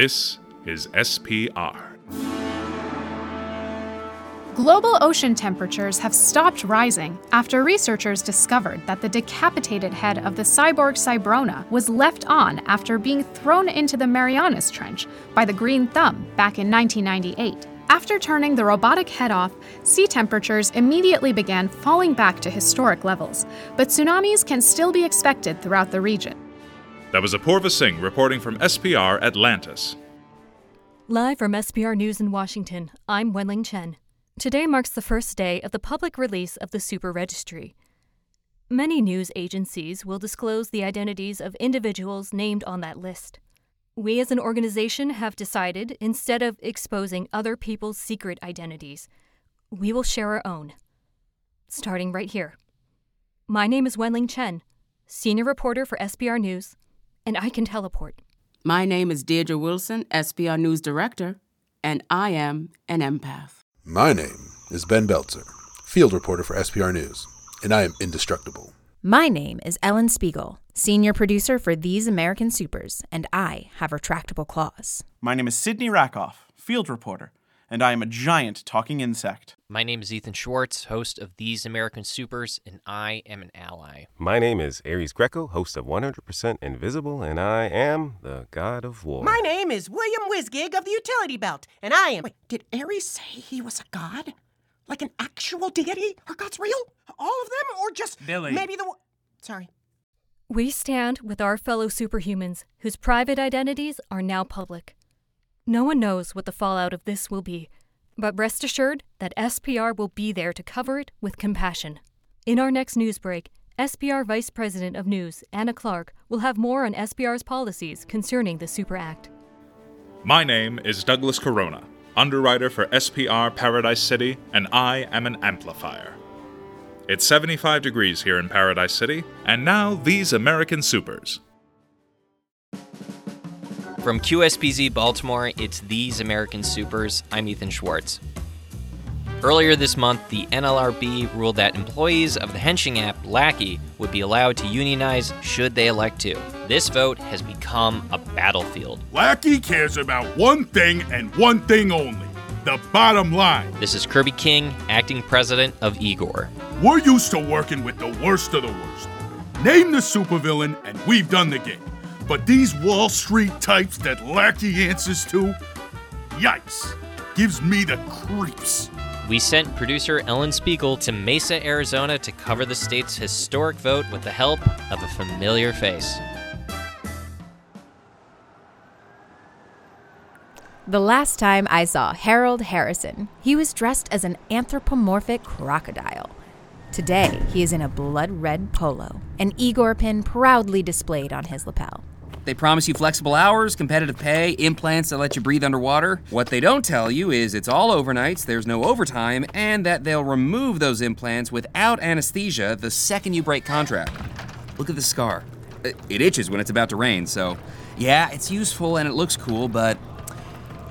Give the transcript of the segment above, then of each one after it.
This is SPR. Global ocean temperatures have stopped rising after researchers discovered that the decapitated head of the cyborg Cybrona was left on after being thrown into the Marianas Trench by the Green Thumb back in 1998. After turning the robotic head off, sea temperatures immediately began falling back to historic levels, but tsunamis can still be expected throughout the region. That was Apoorva Singh reporting from SPR Atlantis. Live from SPR News in Washington, I'm Wenling Chen. Today marks the first day of the public release of the Super Registry. Many news agencies will disclose the identities of individuals named on that list. We as an organization have decided, instead of exposing other people's secret identities, we will share our own. Starting right here. My name is Wenling Chen, senior reporter for SPR News and I can teleport. My name is Deirdre Wilson, SPR News Director, and I am an empath. My name is Ben Beltzer, field reporter for SPR News, and I am indestructible. My name is Ellen Spiegel, senior producer for These American Supers, and I have retractable claws. My name is Sydney Rakoff, field reporter, and I am a giant talking insect. My name is Ethan Shwartz, host of These American Supers, and I am an ally. My name is Ares Greco, host of 100% Invisible, and I am the God of War. My name is William Wizgig of the Utility Belt, and I am. Wait, did Ares say he was a god? Like an actual deity? Are gods real? All of them? Or just Billy. maybe the. Sorry. We stand with our fellow superhumans whose private identities are now public. No one knows what the fallout of this will be, but rest assured that SPR will be there to cover it with compassion. In our next news break, SPR Vice President of News, Anna Clark, will have more on SPR's policies concerning the Super Act. My name is Douglas Corona, underwriter for SPR Paradise City, and I am an amplifier. It's 75 degrees here in Paradise City, and now these American supers. From QSPZ Baltimore, it's These American Supers. I'm Ethan Shwartz. Earlier this month, the NLRB ruled that employees of the henching app LAKY would be allowed to unionize should they elect to. This vote has become a battlefield. LAKY cares about one thing and one thing only the bottom line. This is Kirby King, acting president of Igor. We're used to working with the worst of the worst. Name the supervillain, and we've done the game. But these Wall Street types that LAKY answers to, yikes, gives me the creeps. We sent producer Ellen Spiegel to Mesa, Arizona to cover the state's historic vote with the help of a familiar face. The last time I saw Harold Harrison, he was dressed as an anthropomorphic crocodile. Today, he is in a blood red polo, an Igor pin proudly displayed on his lapel. They promise you flexible hours, competitive pay, implants that let you breathe underwater. What they don't tell you is it's all overnights, there's no overtime, and that they'll remove those implants without anesthesia the second you break contract. Look at the scar. Uh, it itches when it's about to rain, so yeah, it's useful and it looks cool, but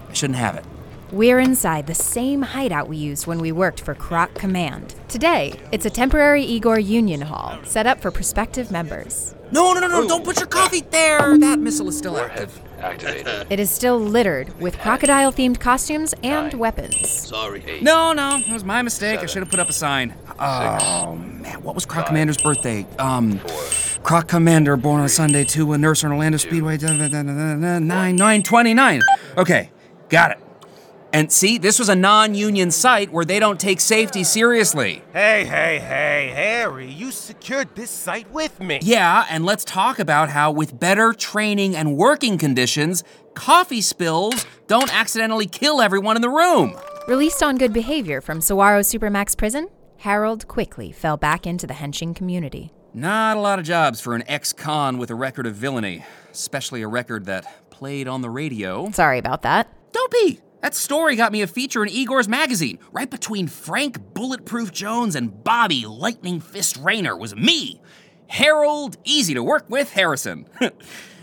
I shouldn't have it. We're inside the same hideout we used when we worked for Croc Command. Today, it's a temporary Igor Union Hall set up for prospective members. No, no, no, no, don't put your coffee there! That missile is still active. Activated. It is still littered with crocodile themed costumes and weapons. Sorry. No, no, that was my mistake. I should have put up a sign. Oh, man, what was Croc Commander's birthday? Um, Croc Commander, born on Sunday, to a nurse on Orlando Speedway. 9, 9, 29. Okay, Got it. And see, this was a non union site where they don't take safety seriously. Hey, hey, hey, Harry, you secured this site with me. Yeah, and let's talk about how, with better training and working conditions, coffee spills don't accidentally kill everyone in the room. Released on good behavior from Saguaro Supermax prison, Harold quickly fell back into the henching community. Not a lot of jobs for an ex con with a record of villainy, especially a record that played on the radio. Sorry about that. Don't be. That story got me a feature in Igor's magazine. Right between Frank Bulletproof Jones and Bobby Lightning Fist Rayner was me, Harold Easy to Work with Harrison.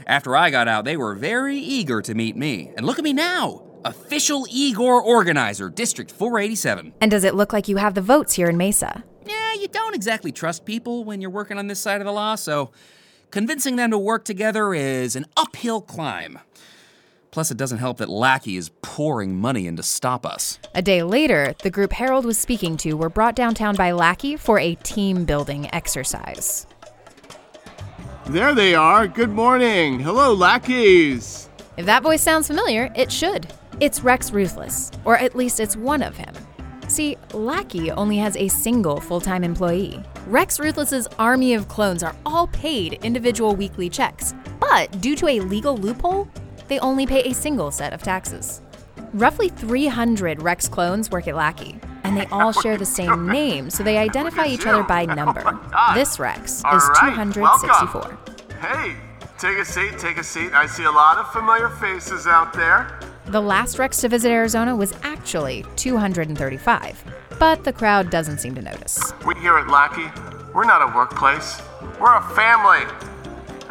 After I got out, they were very eager to meet me. And look at me now official Igor organizer, District 487. And does it look like you have the votes here in Mesa? Yeah, you don't exactly trust people when you're working on this side of the law, so convincing them to work together is an uphill climb. Plus, it doesn't help that LAKY is pouring money in to stop us. A day later, the group Harold was speaking to were brought downtown by LAKY for a team building exercise. There they are. Good morning. Hello, lackeys. If that voice sounds familiar, it should. It's Rex Ruthless, or at least it's one of him. See, LAKY only has a single full time employee. Rex Ruthless's army of clones are all paid individual weekly checks, but due to a legal loophole, they only pay a single set of taxes. Roughly 300 Rex clones work at LAKY, and they all share the same name, so they identify each other by number. This Rex is 264. Hey, take a seat, take a seat. I see a lot of familiar faces out there. The last Rex to visit Arizona was actually 235, but the crowd doesn't seem to notice. We here at LAKY, we're not a workplace. We're a family.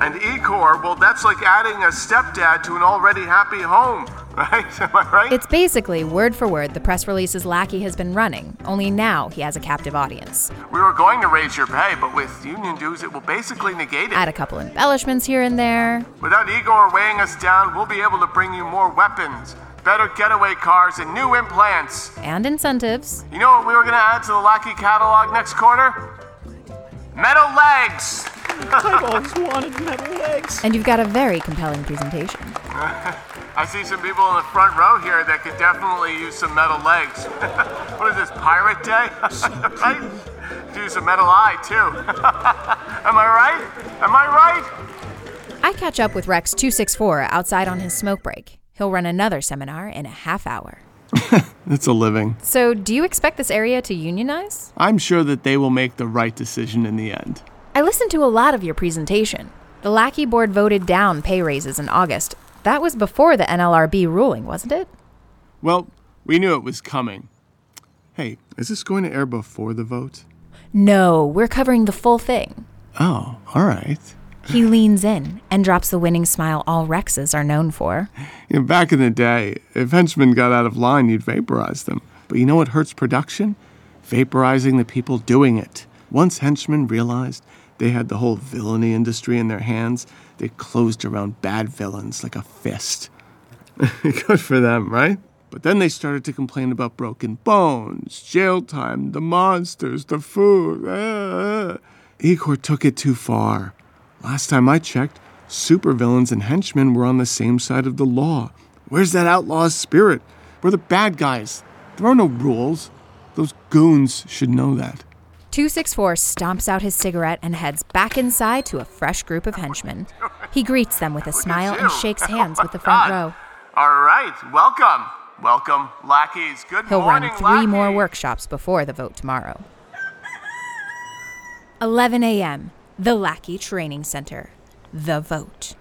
And Igor, well, that's like adding a stepdad to an already happy home, right? Am I right? It's basically word for word the press releases LAKY has been running, only now he has a captive audience. we were going to raise your pay, but with union dues, it will basically negate it. Add a couple embellishments here and there. Without Igor weighing us down, we'll be able to bring you more weapons, better getaway cars, and new implants. And incentives. You know what we were gonna add to the LAKY catalog next quarter? Metal legs! I've always wanted metal legs. And you've got a very compelling presentation. I see some people in the front row here that could definitely use some metal legs. what is this, Pirate Day? right? Do some metal eye, too. Am I right? Am I right? I catch up with Rex 264 outside on his smoke break. He'll run another seminar in a half hour. It's a living. So, do you expect this area to unionize? I'm sure that they will make the right decision in the end. I listened to a lot of your presentation. The LAKY Board voted down pay raises in August. That was before the NLRB ruling, wasn't it? Well, we knew it was coming. Hey, is this going to air before the vote? No, we're covering the full thing. Oh, all right. He leans in and drops the winning smile all Rexes are known for. You know, back in the day, if henchmen got out of line, you'd vaporize them. But you know what hurts production? Vaporizing the people doing it. Once henchmen realized they had the whole villainy industry in their hands, they closed around bad villains like a fist. Good for them, right? But then they started to complain about broken bones, jail time, the monsters, the food. Ah, ah. Igor took it too far. Last time I checked, supervillains and henchmen were on the same side of the law. Where's that outlaw's spirit? We're the bad guys. There are no rules. Those goons should know that. 264 stomps out his cigarette and heads back inside to a fresh group of henchmen. He greets them with a smile and shakes hands with the oh front row. All right, welcome. Welcome, lackeys. Good He'll morning, run three more workshops before the vote tomorrow. 11 a.m., the LAKY Training Center. The vote.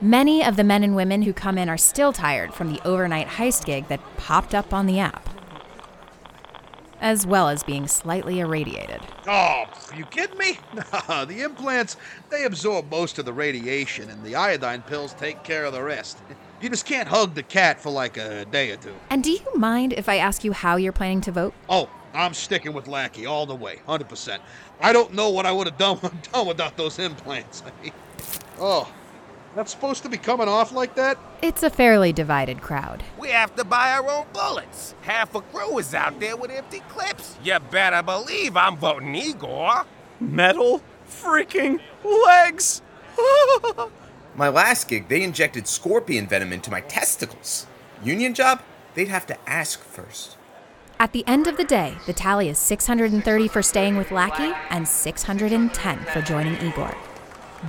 Many of the men and women who come in are still tired from the overnight heist gig that popped up on the app, as well as being slightly irradiated. Oh, are you kidding me? the implants, they absorb most of the radiation, and the iodine pills take care of the rest. You just can't hug the cat for like a day or two. And do you mind if I ask you how you're planning to vote? Oh, I'm sticking with LAKY all the way, 100%. I don't know what I would have done, done without those implants. oh, that's supposed to be coming off like that? It's a fairly divided crowd. We have to buy our own bullets. Half a crew is out there with empty clips. You better believe I'm voting Igor. Metal freaking legs! My last gig, they injected scorpion venom into my testicles. Union job? They'd have to ask first. At the end of the day, the tally is 630 for staying with LAKY and 610 for joining Igor.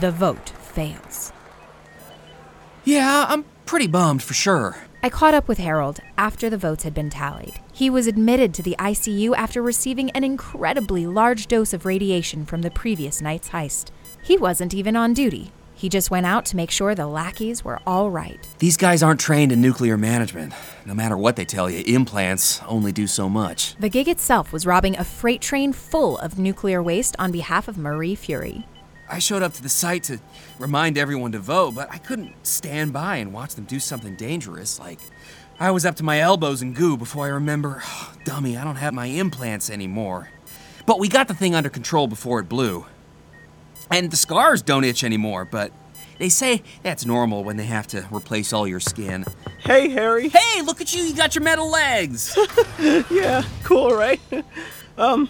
The vote fails. Yeah, I'm pretty bummed for sure. I caught up with Harold after the votes had been tallied. He was admitted to the ICU after receiving an incredibly large dose of radiation from the previous night's heist. He wasn't even on duty. He just went out to make sure the lackeys were all right. These guys aren't trained in nuclear management. No matter what they tell you, implants only do so much. The gig itself was robbing a freight train full of nuclear waste on behalf of Marie Fury. I showed up to the site to remind everyone to vote, but I couldn't stand by and watch them do something dangerous. Like, I was up to my elbows in goo before I remember, oh, dummy, I don't have my implants anymore. But we got the thing under control before it blew. And the scars don't itch anymore, but they say that's normal when they have to replace all your skin. Hey, Harry. Hey, look at you, you got your metal legs. yeah, cool, right? um,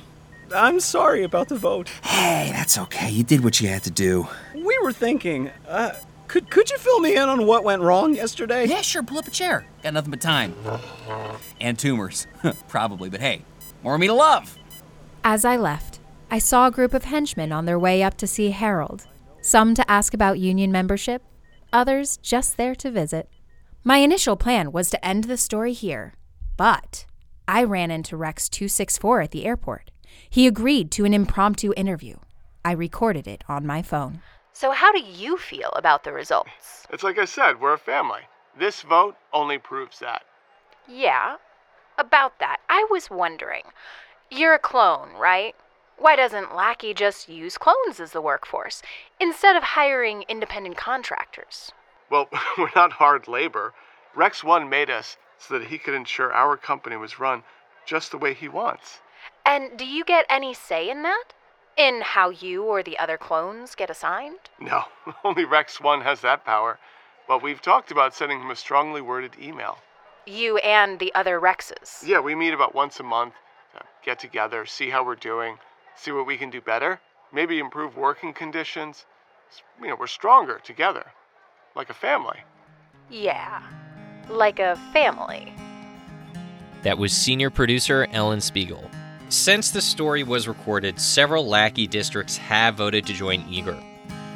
I'm sorry about the vote. Hey, that's okay. You did what you had to do. We were thinking, uh, could, could you fill me in on what went wrong yesterday? Yeah, sure. Pull up a chair. Got nothing but time. And tumors. Probably, but hey, more of me to love. As I left, I saw a group of henchmen on their way up to see Harold. Some to ask about union membership, others just there to visit. My initial plan was to end the story here, but I ran into Rex 264 at the airport. He agreed to an impromptu interview. I recorded it on my phone. So, how do you feel about the results? It's like I said, we're a family. This vote only proves that. Yeah, about that. I was wondering. You're a clone, right? Why doesn't LAKY just use clones as the workforce instead of hiring independent contractors? Well, we're not hard labor. Rex 1 made us so that he could ensure our company was run just the way he wants. And do you get any say in that? In how you or the other clones get assigned? No, only Rex 1 has that power. But we've talked about sending him a strongly worded email. You and the other Rexes? Yeah, we meet about once a month, get together, see how we're doing see what we can do better, maybe improve working conditions. You know, we're stronger together, like a family. Yeah, like a family. That was senior producer Ellen Spiegel. Since the story was recorded, several LAKY districts have voted to join Igor.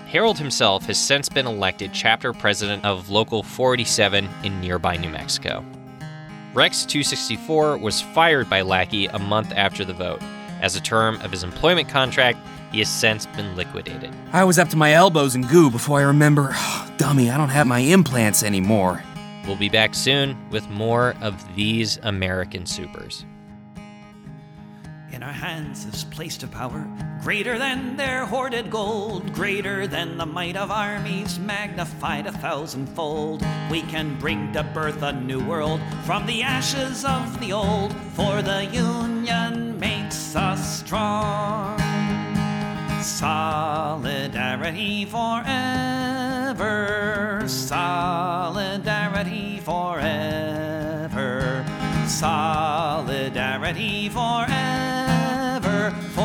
Harold himself has since been elected chapter president of Local 487 in nearby New Mexico. Rex 264 was fired by LAKY a month after the vote. As a term of his employment contract, he has since been liquidated. I was up to my elbows in goo before I remember, oh, dummy, I don't have my implants anymore. We'll be back soon with more of these American supers. In our hands is placed a power greater than their hoarded gold, greater than the might of armies, magnified a thousandfold. We can bring to birth a new world from the ashes of the old, for the Union makes us strong. Solidarity forever, solidarity forever, solidarity forever, for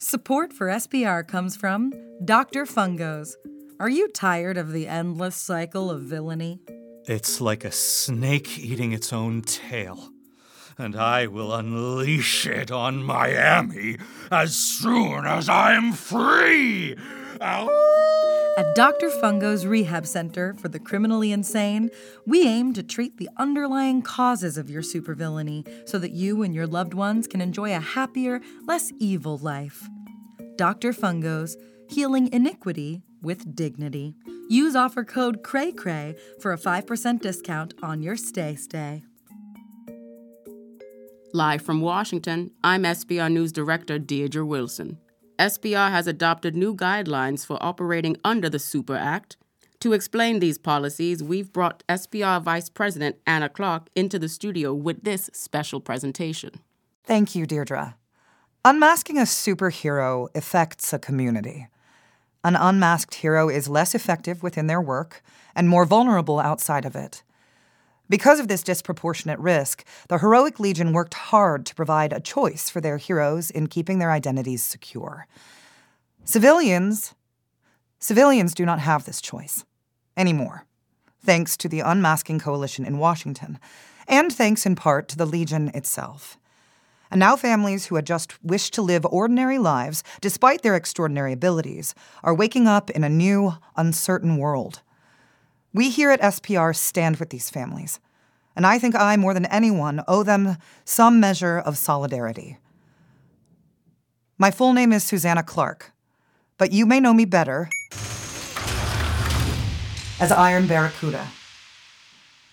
Support for SPR comes from Dr. Fungos. Are you tired of the endless cycle of villainy? It's like a snake eating its own tail. And I will unleash it on Miami as soon as I'm free! At Dr. Fungo's Rehab Center for the Criminally Insane, we aim to treat the underlying causes of your supervillainy so that you and your loved ones can enjoy a happier, less evil life. Dr. Fungo's Healing Iniquity with Dignity. Use offer code CRAYCRAY for a 5% discount on your stay stay. Live from Washington, I'm SPR News Director Deirdre Wilson. SPR has adopted new guidelines for operating under the Super Act. To explain these policies, we've brought SPR Vice President Anna Clark into the studio with this special presentation. Thank you, Deirdre. Unmasking a superhero affects a community. An unmasked hero is less effective within their work and more vulnerable outside of it. Because of this disproportionate risk, the Heroic Legion worked hard to provide a choice for their heroes in keeping their identities secure. Civilians civilians do not have this choice anymore, thanks to the Unmasking Coalition in Washington, and thanks in part to the Legion itself. And now families who had just wished to live ordinary lives despite their extraordinary abilities are waking up in a new, uncertain world. We here at SPR stand with these families, and I think I, more than anyone, owe them some measure of solidarity. My full name is Susanna Clark, but you may know me better as Iron Barracuda.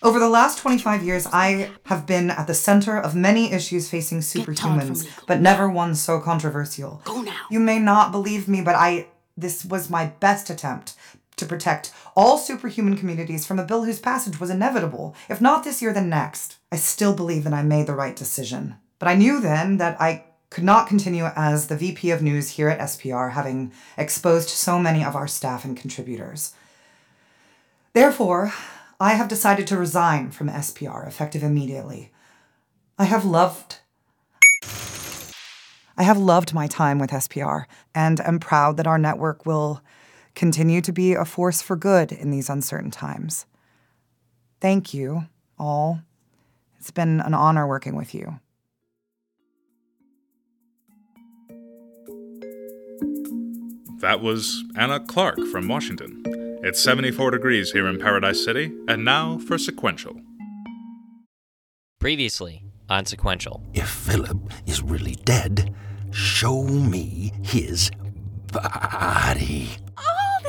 Over the last 25 years, I have been at the center of many issues facing superhumans, but never one so controversial. Go now. You may not believe me, but I this was my best attempt to protect all superhuman communities from a bill whose passage was inevitable, if not this year, then next. I still believe that I made the right decision. But I knew then that I could not continue as the VP of News here at SPR, having exposed so many of our staff and contributors. Therefore, I have decided to resign from SPR effective immediately. I have loved I have loved my time with SPR and am proud that our network will continue to be a force for good in these uncertain times. Thank you, all. It's been an honor working with you. That was Anna Clark from Washington. It's 74 degrees here in Paradise City, and now for Sequential. Previously on Sequential. If Phillip is really dead, show me his body.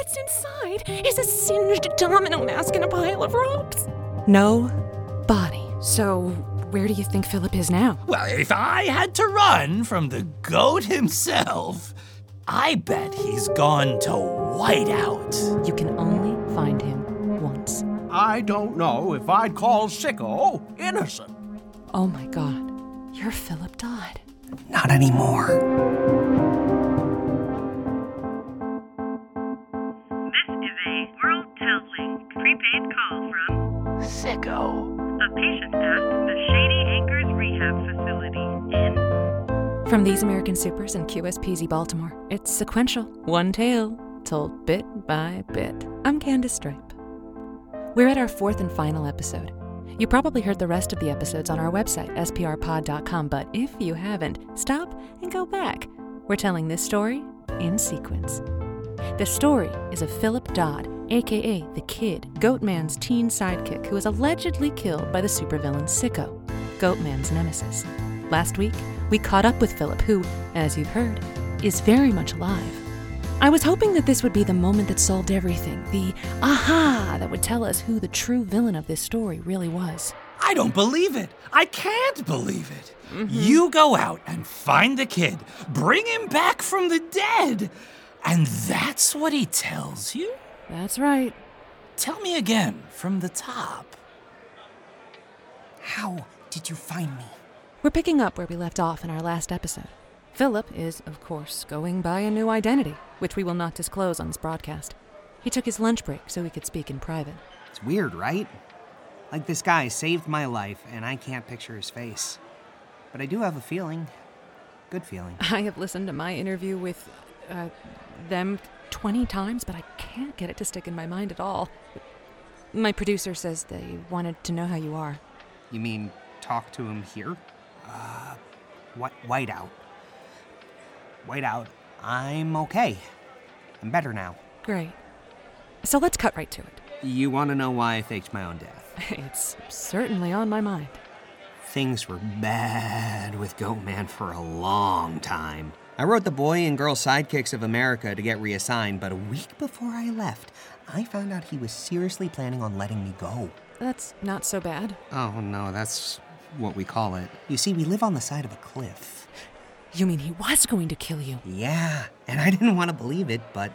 All that's inside is a singed domino mask and a pile of ropes. No body. So, where do you think Phillip is now? Well, if I had to run from the goat himself, I bet he's gone to Whiteout. You can only find him once. I don't know if I'd call Sicko innocent. Oh my god. Your Phillip died. Not anymore. From Sicko. a patient at the Shady Acres Rehab Facility in From These American Supers and QSPZ Baltimore, it's sequential, one tale, told bit by bit. I'm Candice Stripe. We're at our fourth and final episode. You probably heard the rest of the episodes on our website, sprpod.com, but if you haven't, stop and go back. We're telling this story in sequence. The story is of Phillip Dodd, aka the Kid, Goatman's teen sidekick who was allegedly killed by the supervillain Sicko, Goatman's nemesis. Last week, we caught up with Phillip, who, as you've heard, is very much alive. I was hoping that this would be the moment that solved everything, the aha that would tell us who the true villain of this story really was. I don't believe it. I can't believe it. Mm-hmm. You go out and find the kid, bring him back from the dead, and that's what he tells you? That's right. Tell me again from the top. How did you find me? We're picking up where we left off in our last episode. Phillip is, of course, going by a new identity, which we will not disclose on this broadcast. He took his lunch break so he could speak in private. It's weird, right? Like this guy saved my life, and I can't picture his face. But I do have a feeling. Good feeling. I have listened to my interview with uh, them 20 times, but I can't get it to stick in my mind at all. My producer says they wanted to know how you are. You mean talk to him here? Uh, wh- whiteout. Whiteout. I'm okay. I'm better now. Great. So let's cut right to it. You want to know why I faked my own death? It's certainly on my mind. Things were bad with Goatman for a long time. I wrote the Boy and Girl Sidekicks of America to get reassigned, but a week before I left, I found out he was seriously planning on letting me go. That's not so bad. Oh no, that's what we call it. You see, we live on the side of a cliff. You mean he was going to kill you? Yeah, and I didn't want to believe it, but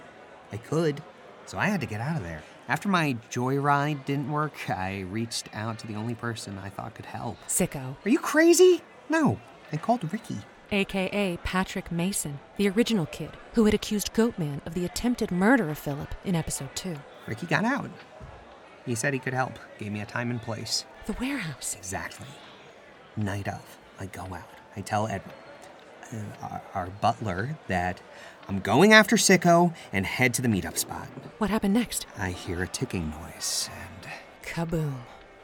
I could. So I had to get out of there. After my joyride didn't work, I reached out to the only person I thought could help. Sicko. Are you crazy? No, I called Ricky. AKA Patrick Mason, the original kid who had accused Goatman of the attempted murder of Phillip in episode 2. Ricky got out. He said he could help, gave me a time and place. The warehouse. Exactly. Night of, I go out. I tell Edward, uh, our, our butler, that I'm going after Sicko and head to the meetup spot. What happened next? I hear a ticking noise and Kaboom.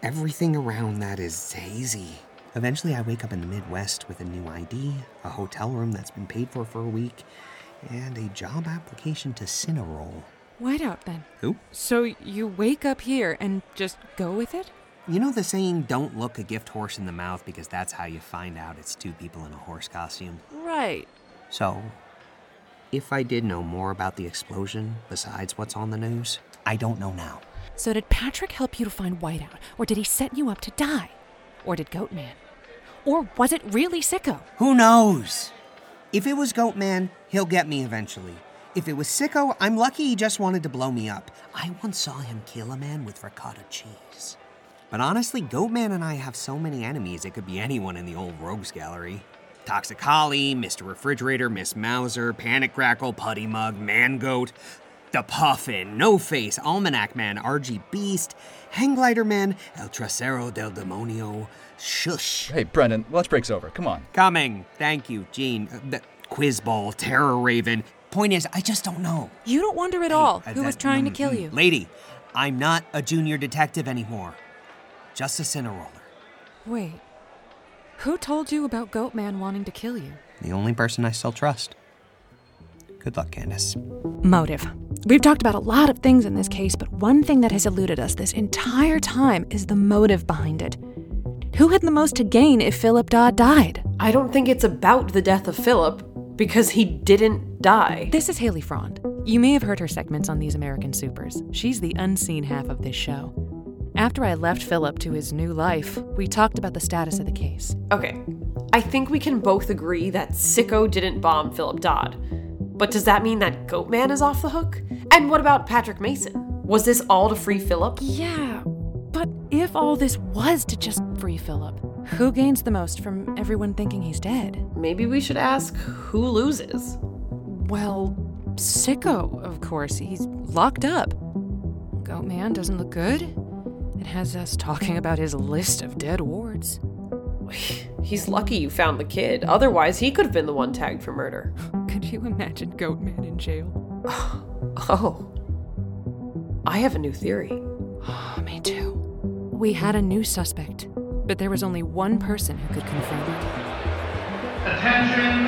everything around that is hazy. Eventually, I wake up in the Midwest with a new ID, a hotel room that's been paid for for a week, and a job application to Cineroll. Whiteout then. Who? So you wake up here and just go with it? You know the saying, don't look a gift horse in the mouth because that's how you find out it's two people in a horse costume? Right. So, if I did know more about the explosion besides what's on the news, I don't know now. So did Patrick help you to find Whiteout, or did he set you up to die? Or did Goatman? Or was it really Sicko? Who knows? If it was Goatman, he'll get me eventually. If it was Sicko, I'm lucky he just wanted to blow me up. I once saw him kill a man with ricotta cheese. But honestly, Goatman and I have so many enemies, it could be anyone in the old rogues gallery. Toxic Holly, Mr. Refrigerator, Miss Mauser, Panic Crackle, Putty Mug, Man Goat, The Puffin, No Face, Almanac Man, RG Beast, Hang Glider Man, El Trasero del Demonio, Shush. Hey, Brendan, lunch break's over. Come on. Coming. Thank you, Gene. Uh, the Quiz Ball, Terror Raven. Point is, I just don't know. You don't wonder at all Uh, who was that- trying to mm, kill mm. you. Lady, I'm not a junior detective anymore. Just a Cineroller. Wait. Who told you about Goatman wanting to kill you? The only person I still trust. Good luck, Candice. Motive. We've talked about a lot of things in this case, but one thing that has eluded us this entire time is the motive behind it. Who had the most to gain if Phillip Dodd died? I don't think it's about the death of Phillip, because he didn't die. This is Hailey Frond. You may have heard her segments on These American Supers. She's the unseen half of this show. After I left Phillip to his new life, we talked about the status of the case. Okay, I think we can both agree that Sicko didn't bomb Philip Dodd. But does that mean that Goatman is off the hook? And what about Patrick Mason? Was this all to free Phillip? Yeah, but if all this was to just free Phillip, who gains the most from everyone thinking he's dead? Maybe we should ask who loses. Well, Sicko, of course. He's locked up. Goatman doesn't look good. It has us talking about his list of dead wards. He's lucky you found the kid. Otherwise, he could have been the one tagged for murder. Could you imagine Goatman in jail? Oh. I have a new theory. Me too. We had a new suspect, but there was only one person who could confirm it. Attention!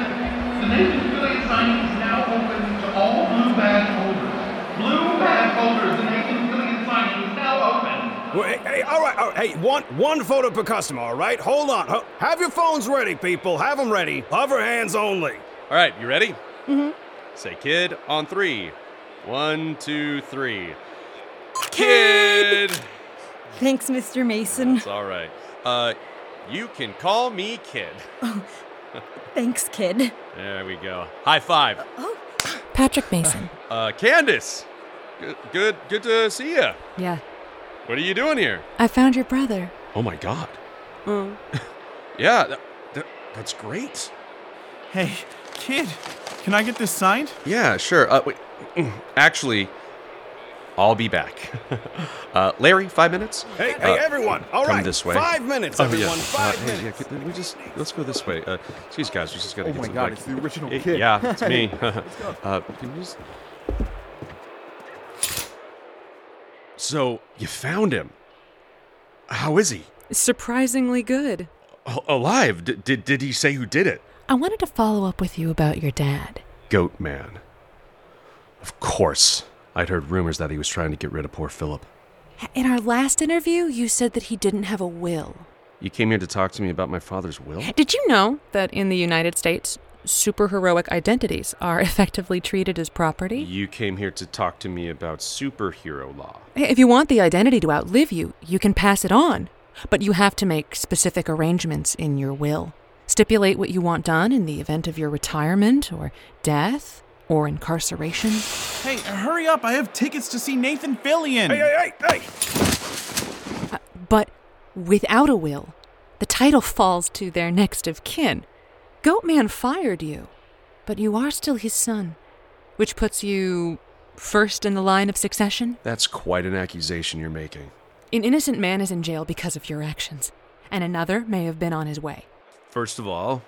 The Nathan Fillion signing is now open to all blue badge holders. Blue badge holders, the Nathan Fillion signing is now open. Well, hey, hey, all right, all right, hey, one, one photo per customer, all right? Hold on. Ho- Have your phones ready, people. Have them ready. Hover hands only. All right, you ready? Mm-hmm. Say kid on three. One, two, three. Kid! Thanks, Mr. Mason. It's all right. Uh, you can call me kid. Oh, Thanks, kid. There we go. High five. Oh, Patrick Mason. Uh, Candice. Good, good, good to see you. Yeah. What are you doing here? I found your brother. Oh my God. Mm. Yeah, that, that, that's great. Hey, kid, can I get this signed? Yeah, sure. Uh, wait. Actually, I'll be back. uh, Larry, five minutes. Hey, Uh, hey, everyone. All come right. this way. Five minutes, Oh, everyone. Yeah. Five uh, hey, yeah, could we just let's go this way. Uh, geez, guys, we just gotta Oh get my some, God, like- it's the original Y- kid. Yeah, it's me. Let's go. uh, can you just... So you found him. How is he? Surprisingly good. Alive? D- did did he say who did it? I wanted to follow up with you about your dad. Goat Man. Of course. I'd heard rumors that he was trying to get rid of poor Phillip. In our last interview, you said that he didn't have a will. You came here to talk to me about my father's will? Did you know that in the United States, superheroic identities are effectively treated as property? You came here to talk to me about superhero law. If you want the identity to outlive you, you can pass it on. but you have to make specific arrangements in your will. Stipulate what you want done in the event of your retirement or death or incarceration. Hey, hurry up! I have tickets to see Nathan Fillion. Hey, hey, hey, hey! Uh, but without a will, the title falls to their next of kin. Goatman fired you, but you are still his son, which puts you first in the line of succession. That's quite an accusation you're making. An innocent man is in jail because of your actions, and another may have been on his way. First of all,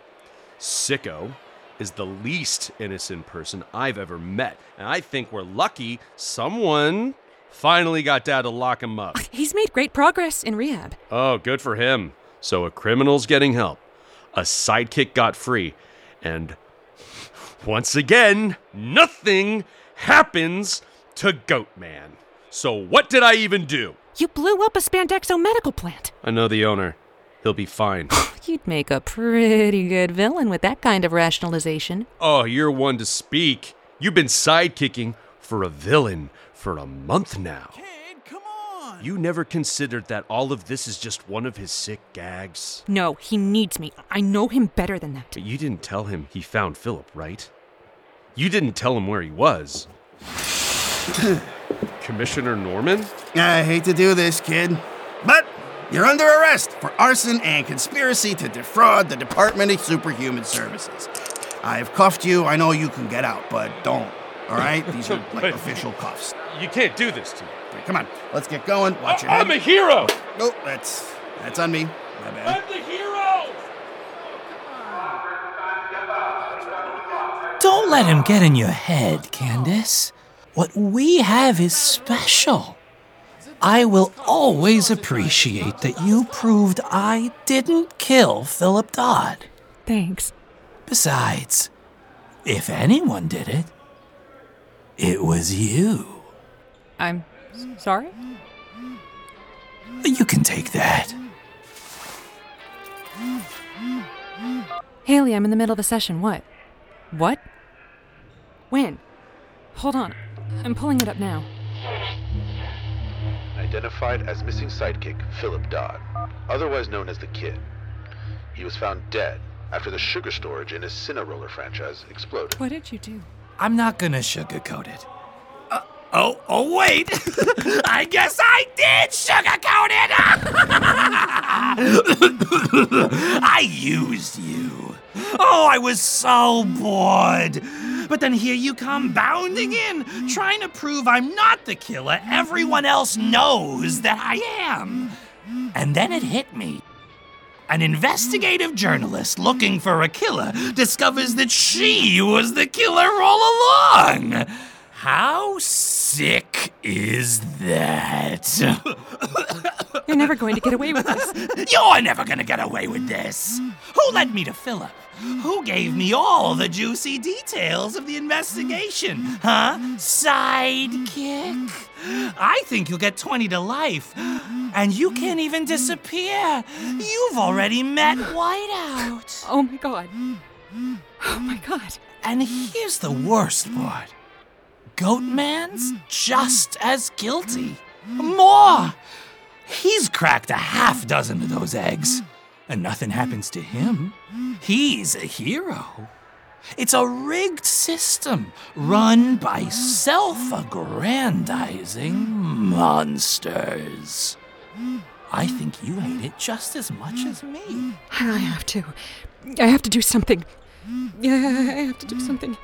Sicko is the least innocent person I've ever met, and I think we're lucky someone finally got dad to lock him up. He's made great progress in rehab. Oh, good for him. So a criminal's getting help, a sidekick got free, and once again, nothing happens to Goatman. So what did I even do? You blew up a Spandexo medical plant. I know the owner. He'll be fine. You'd make a pretty good villain with that kind of rationalization. oh, you're one to speak. You've been sidekicking for a villain for a month now. Kid, come on! You never considered that all of this is just one of his sick gags? No, he needs me. I know him better than that. But you didn't tell him he found Phillip, right? You didn't tell him where he was. Commissioner Norman? I hate to do this, kid, but you're under arrest for arson and conspiracy to defraud the Department of Superhuman Services. I've cuffed you. I know you can get out, but don't. All right? These are like official cuffs. You can't do this to me. Okay, come on, let's get going. Watch your I'm a hero! Nope, that's that's on me. My bad. I'm the hero! Don't let him get in your head, Candice. What we have is special. I will always appreciate that you proved I didn't kill Phillip Dodd. Thanks. Besides, if anyone did it, it was you. I'm sorry? You can take that. Hailey, I'm in the middle of a session. What? What? When? Hold on. I'm pulling it up now. Identified as missing sidekick Phillip Dodd, otherwise known as the Kid. He was found dead after the sugar storage in his Cineroller franchise exploded. What did you do? I'm not gonna sugarcoat it. Uh, oh, oh, wait! I guess I did sugarcoat it! I used you. Oh, I was so bored. But then here you come bounding in, trying to prove I'm not the killer everyone else knows that I am. And then it hit me. An investigative journalist looking for a killer discovers that she was the killer all along. How sick is that? You're never going to get away with this. You're never gonna get away with this. Who led me to Phillip? Who gave me all the juicy details of the investigation? Huh? Sidekick? I think you'll get 20 to life. And you can't even disappear. You've already met Whiteout. Oh my god. Oh my god. And here's the worst part Goatman's mm. just mm. as guilty. Mm. More! He's cracked a half dozen of those eggs, and nothing happens to him. He's a hero. It's a rigged system run by self aggrandizing monsters. I think you hate it just as much as me. I have to. I have to do something. Yeah, I have to do something.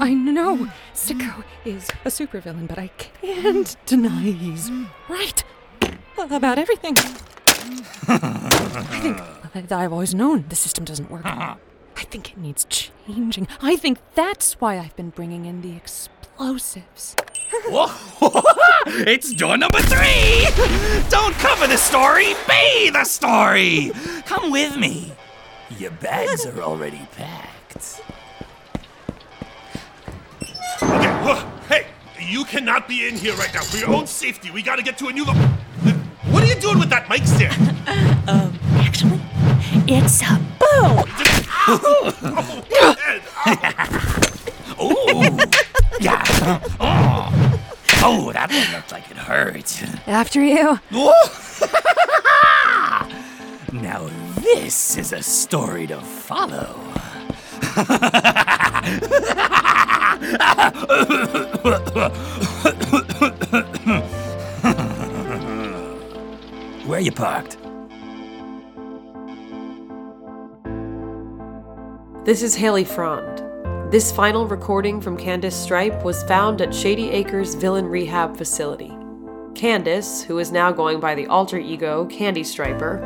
I know Sicko is a supervillain, but I can't deny he's right about everything. I think I've always known the system doesn't work. I think it needs changing. I think that's why I've been bringing in the explosives. It's door number three! Don't cover the story, be the story! Come with me. Your bags are already packed. Hey, you cannot be in here right now. For your own safety, we gotta get to a new lo- What are you doing with that mic stand? Um, actually, it's a boom! Oh, yeah! Oh. oh, that one looked like it hurt. After you. Now this is a story to follow. Where you parked? This is Hailey Frond. This final recording from Candice Stripe was found at Shady Acres Villain Rehab Facility. Candice, who is now going by the alter ego Candy Striper,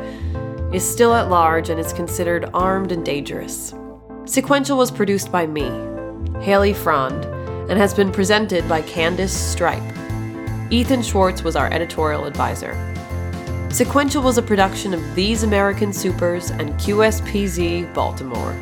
is still at large and is considered armed and dangerous. Sequential was produced by me, Hailey Frond, and has been presented by Candice Stripe. Ethan Shwartz was our editorial advisor. Sequential was a production of These American Supers and QSPZ Baltimore.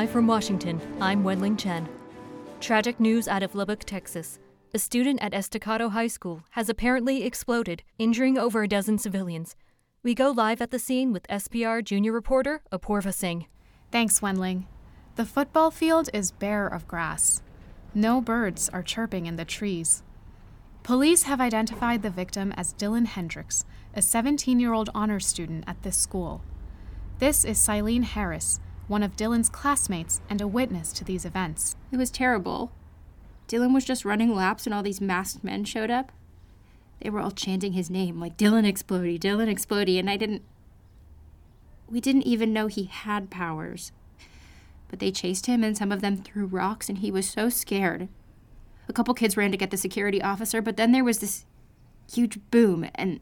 Live from Washington, I'm Wenling Chen. Tragic news out of Lubbock, Texas. A student at Estacado High School has apparently exploded, injuring over a dozen civilians. We go live at the scene with SPR junior reporter Apoorva Singh. Thanks, Wenling. The football field is bare of grass. No birds are chirping in the trees. Police have identified the victim as Dylan Hendricks, a 17 year old honors student at this school. This is Cyleen Harris, one of Dylan's classmates and a witness to these events. It was terrible. Dylan was just running laps and all these masked men showed up. They were all chanting his name, like Dylan Explody, Dylan Explody, and I didn't. We didn't even know he had powers. But they chased him, and some of them threw rocks, and he was so scared. A couple kids ran to get the security officer, but then there was this huge boom, and.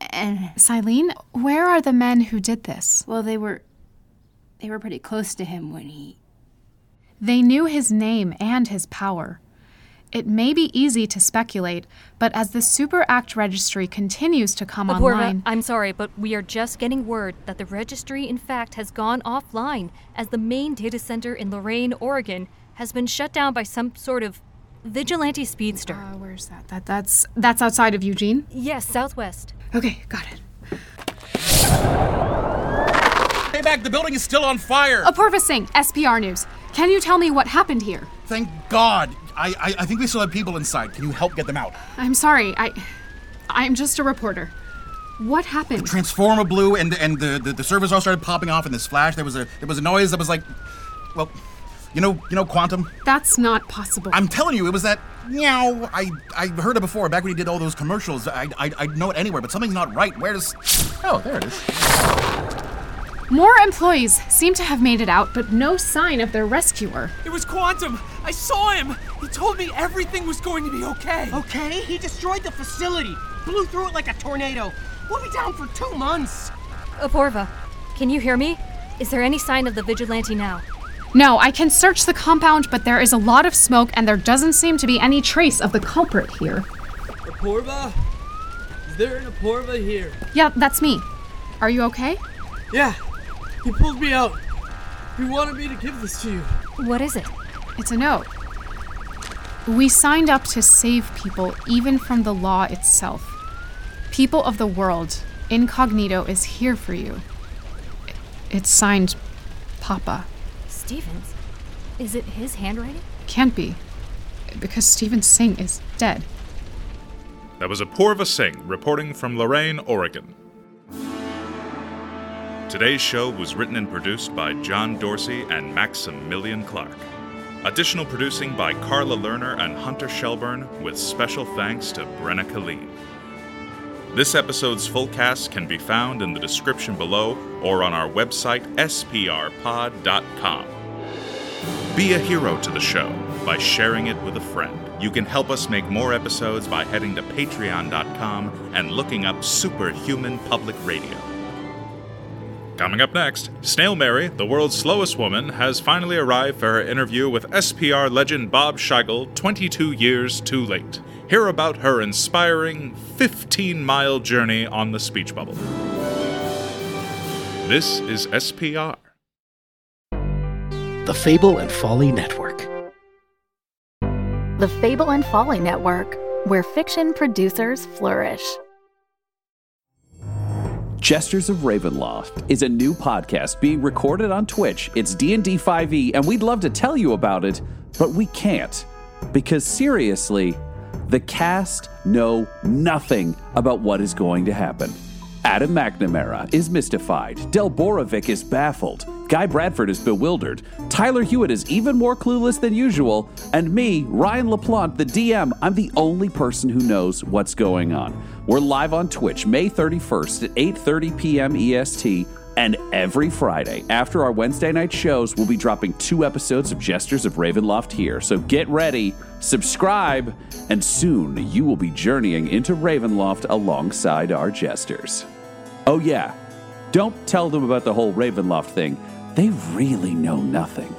and. Cyleen, where are the men who did this? Well, they were. They were pretty close to him when he. They knew his name and his power. It may be easy to speculate, but as the Super Act registry continues to come Apoorva, online. I'm sorry, but we are just getting word that the registry, in fact, has gone offline as the main data center in Lorain, Oregon, has been shut down by some sort of vigilante speedster. Uh, where's that? That that's that's outside of Eugene. Yes, southwest. Okay, got it. Back, the building is still on fire! Apoorva Singh, SPR News. Can you tell me what happened here? Thank God! I, I, I think we still have people inside. Can you help get them out? I'm sorry. I I'm just a reporter. What happened? The Transformer blew and and the, the, the servers all started popping off in this flash. There was a there was a noise that was like well you know you know quantum? That's not possible. I'm telling you, it was that meow. I I heard it before, back when he did all those commercials. I I I'd know it anywhere, but something's not right. Where's Oh, there it is. More employees seem to have made it out, but no sign of their rescuer. It was Quantum! I saw him! He told me everything was going to be okay. Okay, he destroyed the facility, blew through it like a tornado. We'll be down for two months. Apoorva, can you hear me? Is there any sign of the vigilante now? No, I can search the compound, but there is a lot of smoke and there doesn't seem to be any trace of the culprit here. Apoorva? Is there an Apoorva here? Yeah, that's me. Are you okay? Yeah. He pulled me out. He wanted me to give this to you. What is it? It's a note. We signed up to save people even from the law itself. People of the world, Incognito is here for you. It's signed Papa. Stevens? Is it his handwriting? Can't be. Because Stephen Singh is dead. That was Apoorva Singh reporting from Lorraine, Oregon. Today's show was written and produced by John Dorsey and Maximilian Clark. Additional producing by Carla Lerner and Hunter Shelburne, with special thanks to Brenna Colleen. This episode's full cast can be found in the description below or on our website, sprpod.com. Be a hero to the show by sharing it with a friend. You can help us make more episodes by heading to patreon.com and looking up Superhuman Public Radio. Coming up next, Snail Mary, the world's slowest woman, has finally arrived for her interview with SPR legend Bob Scheigel 22 years too late. hear about her inspiring 15 mile journey on the speech bubble. This is SPR. The Fable and Folly Network. The Fable and Folly Network, where fiction producers flourish. Jesters of Ravenloft is a new podcast being recorded on Twitch. It's D&D 5e and we'd love to tell you about it, but we can't because seriously, the cast know nothing about what is going to happen. Adam McNamara is mystified. Del Borovic is baffled. Guy Bradford is bewildered. Tyler Hewitt is even more clueless than usual. And me, Ryan LaPlante, the DM, I'm the only person who knows what's going on. We're live on Twitch May 31st at 8:30 p.m. EST. And every Friday, after our Wednesday night shows, we'll be dropping two episodes of Jesters of Ravenloft here. So get ready, subscribe, and soon you will be journeying into Ravenloft alongside our Jesters. Oh, yeah, don't tell them about the whole Ravenloft thing. They really know nothing.